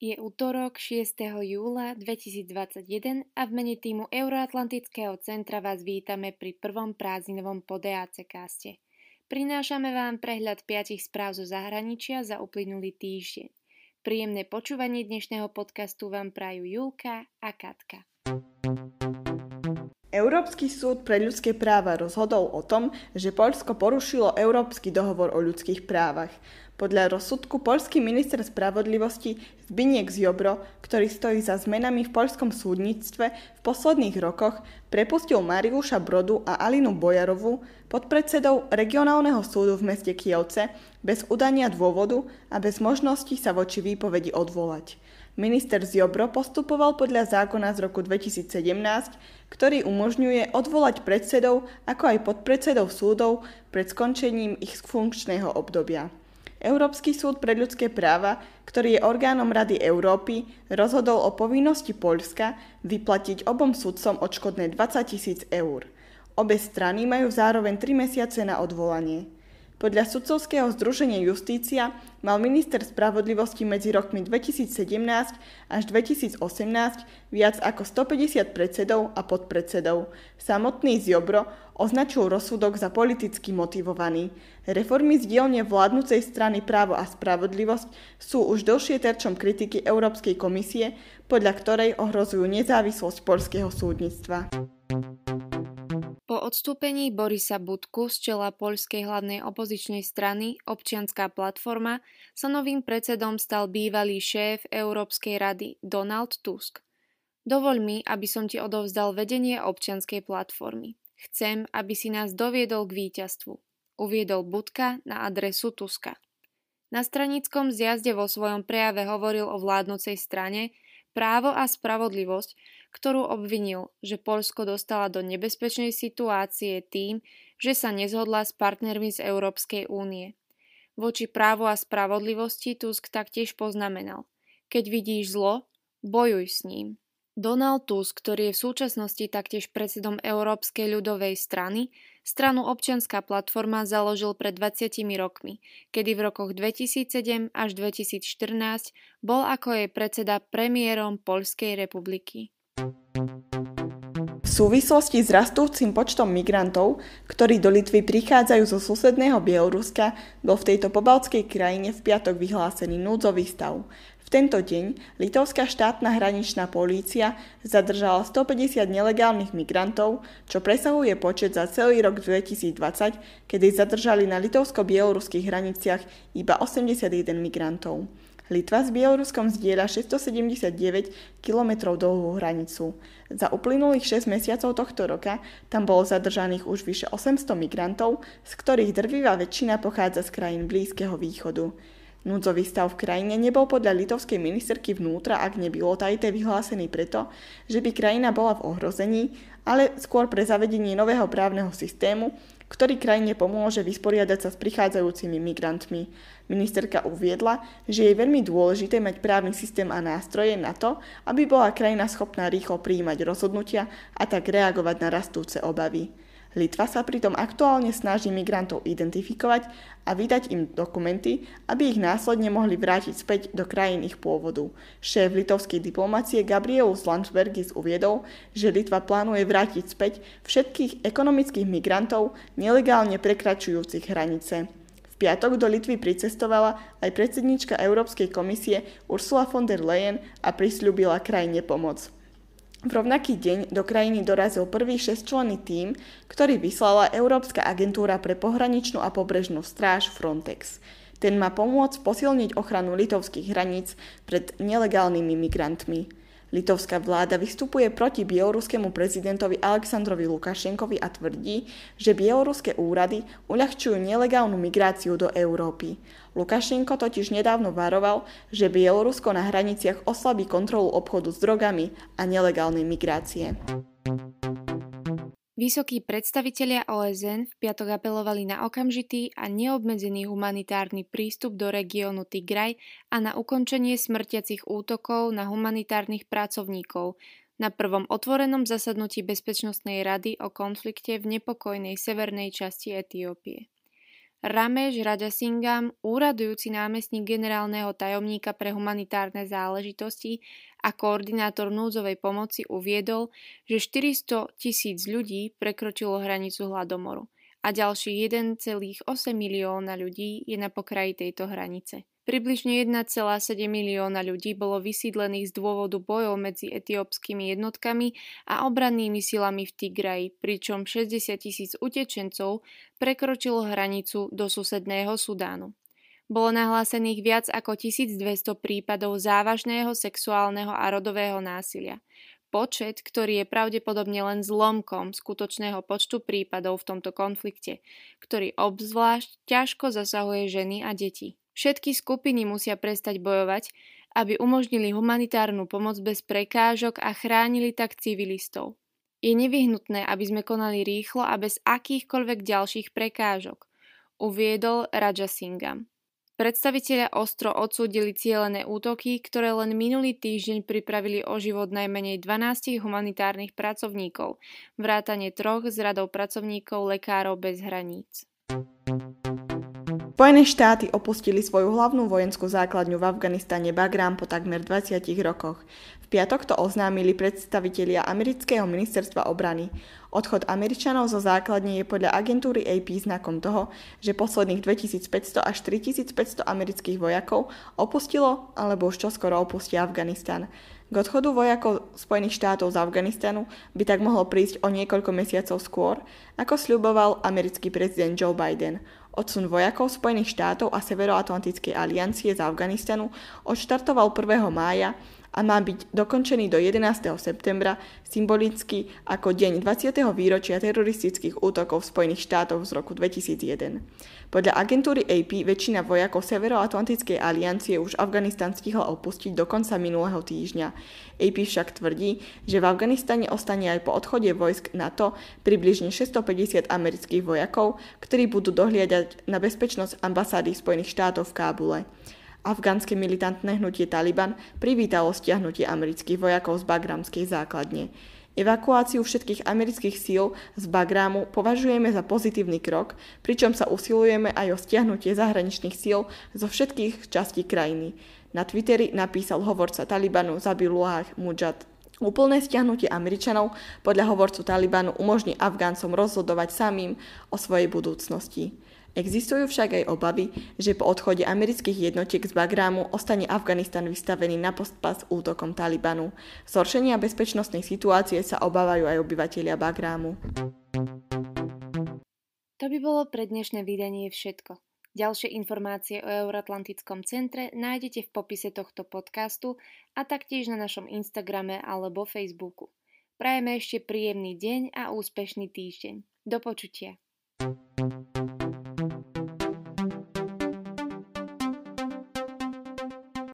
Je útorok 6. júla 2021 a v mene týmu Euroatlantického centra vás vítame pri prvom prázdninovom podeace kaste. Prinášame vám prehľad 5 správ zo zahraničia za uplynulý týždeň. Príjemné počúvanie dnešného podcastu vám prajú Julka a Katka. Európsky súd pre ľudské práva rozhodol o tom, že Poľsko porušilo Európsky dohovor o ľudských právach. Podľa rozsudku poľský minister spravodlivosti Zbiniek Ziobro, ktorý stojí za zmenami v poľskom súdnictve, v posledných rokoch prepustil Mariuša Brodu a Alinu Bojarovu, podpredsedov regionálneho súdu v meste Kielce, bez udania dôvodu a bez možnosti sa voči výpovedi odvolať. Minister Ziobro postupoval podľa zákona z roku 2017, ktorý umožňuje odvolať predsedov ako aj podpredsedov súdov pred skončením ich funkčného obdobia. Európsky súd pre ľudské práva, ktorý je orgánom Rady Európy, rozhodol o povinnosti Poľska vyplatiť obom sudcom odškodné 20 tisíc eur. Obe strany majú zároveň 3 mesiace na odvolanie. Podľa sudcovského združenia Justícia mal minister spravodlivosti medzi rokmi 2017 až 2018 viac ako 150 predsedov a podpredsedov. Samotný Ziobro označil rozsudok za politicky motivovaný. Reformy z dielne vládnucej strany právo a spravodlivosť sú už dlhšie terčom kritiky Európskej komisie, podľa ktorej ohrozujú nezávislosť polského súdnictva. Odstúpení Borisa Budku z čela poľskej hlavnej opozičnej strany Občianská platforma sa novým predsedom stal bývalý šéf Európskej rady Donald Tusk. Dovoľ mi, aby som ti odovzdal vedenie občianskej platformy. Chcem, aby si nás doviedol k víťazstvu. Uviedol Budka na adresu Tuska. Na stranickom zjazde vo svojom prejave hovoril o vládnocej strane, právo a spravodlivosť, ktorú obvinil, že Polsko dostala do nebezpečnej situácie tým, že sa nezhodla s partnermi z Európskej únie. Voči právu a spravodlivosti Tusk taktiež poznamenal. Keď vidíš zlo, bojuj s ním. Donald Tusk, ktorý je v súčasnosti taktiež predsedom Európskej ľudovej strany, stranu Občianská platforma založil pred 20 rokmi, kedy v rokoch 2007 až 2014 bol ako jej predseda premiérom Poľskej republiky. V súvislosti s rastúcim počtom migrantov, ktorí do Litvy prichádzajú zo susedného Bieloruska, bol v tejto pobaltskej krajine v piatok vyhlásený núdzový stav tento deň litovská štátna hraničná polícia zadržala 150 nelegálnych migrantov, čo presahuje počet za celý rok 2020, kedy zadržali na litovsko-bieloruských hraniciach iba 81 migrantov. Litva s Bieloruskom zdieľa 679 km dlhú hranicu. Za uplynulých 6 mesiacov tohto roka tam bolo zadržaných už vyše 800 migrantov, z ktorých drvivá väčšina pochádza z krajín Blízkeho východu. Núdzový stav v krajine nebol podľa litovskej ministerky vnútra, ak nebylo tajté vyhlásený preto, že by krajina bola v ohrození, ale skôr pre zavedenie nového právneho systému, ktorý krajine pomôže vysporiadať sa s prichádzajúcimi migrantmi. Ministerka uviedla, že je veľmi dôležité mať právny systém a nástroje na to, aby bola krajina schopná rýchlo prijímať rozhodnutia a tak reagovať na rastúce obavy. Litva sa pritom aktuálne snaží migrantov identifikovať a vydať im dokumenty, aby ich následne mohli vrátiť späť do krajín ich pôvodu. Šéf litovskej diplomácie Gabrielus Landsbergis uviedol, že Litva plánuje vrátiť späť všetkých ekonomických migrantov nelegálne prekračujúcich hranice. V piatok do Litvy pricestovala aj predsednička Európskej komisie Ursula von der Leyen a prisľúbila krajine pomoc. V rovnaký deň do krajiny dorazil prvý šestčlenný tím, ktorý vyslala Európska agentúra pre pohraničnú a pobrežnú stráž Frontex. Ten má pomôcť posilniť ochranu litovských hraníc pred nelegálnymi migrantmi. Litovská vláda vystupuje proti bieloruskému prezidentovi Aleksandrovi Lukašenkovi a tvrdí, že bieloruské úrady uľahčujú nelegálnu migráciu do Európy. Lukašenko totiž nedávno varoval, že Bielorusko na hraniciach oslabí kontrolu obchodu s drogami a nelegálnej migrácie. Vysokí predstavitelia OSN v piatok apelovali na okamžitý a neobmedzený humanitárny prístup do regiónu Tigraj a na ukončenie smrtiacich útokov na humanitárnych pracovníkov na prvom otvorenom zasadnutí Bezpečnostnej rady o konflikte v nepokojnej severnej časti Etiópie. Ramesh Rajasingam, úradujúci námestník generálneho tajomníka pre humanitárne záležitosti a koordinátor núdzovej pomoci uviedol, že 400 tisíc ľudí prekročilo hranicu hladomoru a ďalších 1,8 milióna ľudí je na pokraji tejto hranice. Približne 1,7 milióna ľudí bolo vysídlených z dôvodu bojov medzi etiópskymi jednotkami a obrannými silami v Tigraji, pričom 60 tisíc utečencov prekročilo hranicu do susedného Sudánu. Bolo nahlásených viac ako 1200 prípadov závažného sexuálneho a rodového násilia. Počet, ktorý je pravdepodobne len zlomkom skutočného počtu prípadov v tomto konflikte, ktorý obzvlášť ťažko zasahuje ženy a deti. Všetky skupiny musia prestať bojovať, aby umožnili humanitárnu pomoc bez prekážok a chránili tak civilistov. Je nevyhnutné, aby sme konali rýchlo a bez akýchkoľvek ďalších prekážok, uviedol Raja Singham. Predstavitelia ostro odsúdili cielené útoky, ktoré len minulý týždeň pripravili o život najmenej 12 humanitárnych pracovníkov, vrátane troch z radov pracovníkov Lekárov bez hraníc. Spojené štáty opustili svoju hlavnú vojenskú základňu v Afganistane Bagram po takmer 20 rokoch. V piatok to oznámili predstavitelia amerického ministerstva obrany. Odchod Američanov zo základne je podľa agentúry AP znakom toho, že posledných 2500 až 3500 amerických vojakov opustilo alebo už čoskoro opustia Afganistan. K odchodu vojakov Spojených štátov z Afganistanu by tak mohlo prísť o niekoľko mesiacov skôr, ako sľuboval americký prezident Joe Biden. Odsun vojakov Spojených štátov a Severoatlantickej aliancie z Afganistanu odštartoval 1. mája a má byť dokončený do 11. septembra symbolicky ako deň 20. výročia teroristických útokov Spojených štátoch z roku 2001. Podľa agentúry AP väčšina vojakov Severoatlantickej aliancie už Afganistan stihla opustiť do konca minulého týždňa. AP však tvrdí, že v Afganistane ostane aj po odchode vojsk NATO približne 650 amerických vojakov, ktorí budú dohliadať na bezpečnosť ambasády Spojených štátov v Kábule. Afgánske militantné hnutie Taliban privítalo stiahnutie amerických vojakov z bagramskej základne. Evakuáciu všetkých amerických síl z Bagrámu považujeme za pozitívny krok, pričom sa usilujeme aj o stiahnutie zahraničných síl zo všetkých častí krajiny. Na Twitteri napísal hovorca Talibanu Zabilullah Mujad. Úplné stiahnutie Američanov podľa hovorcu Talibanu umožní Afgáncom rozhodovať samým o svojej budúcnosti. Existujú však aj obavy, že po odchode amerických jednotiek z Bagrámu ostane Afganistan vystavený na postpas útokom Talibanu. Zhoršenia bezpečnostnej situácie sa obávajú aj obyvateľia Bagrámu. To by bolo pre dnešné vydanie všetko. Ďalšie informácie o Euroatlantickom centre nájdete v popise tohto podcastu a taktiež na našom Instagrame alebo Facebooku. Prajeme ešte príjemný deň a úspešný týždeň. Do počutia. thank you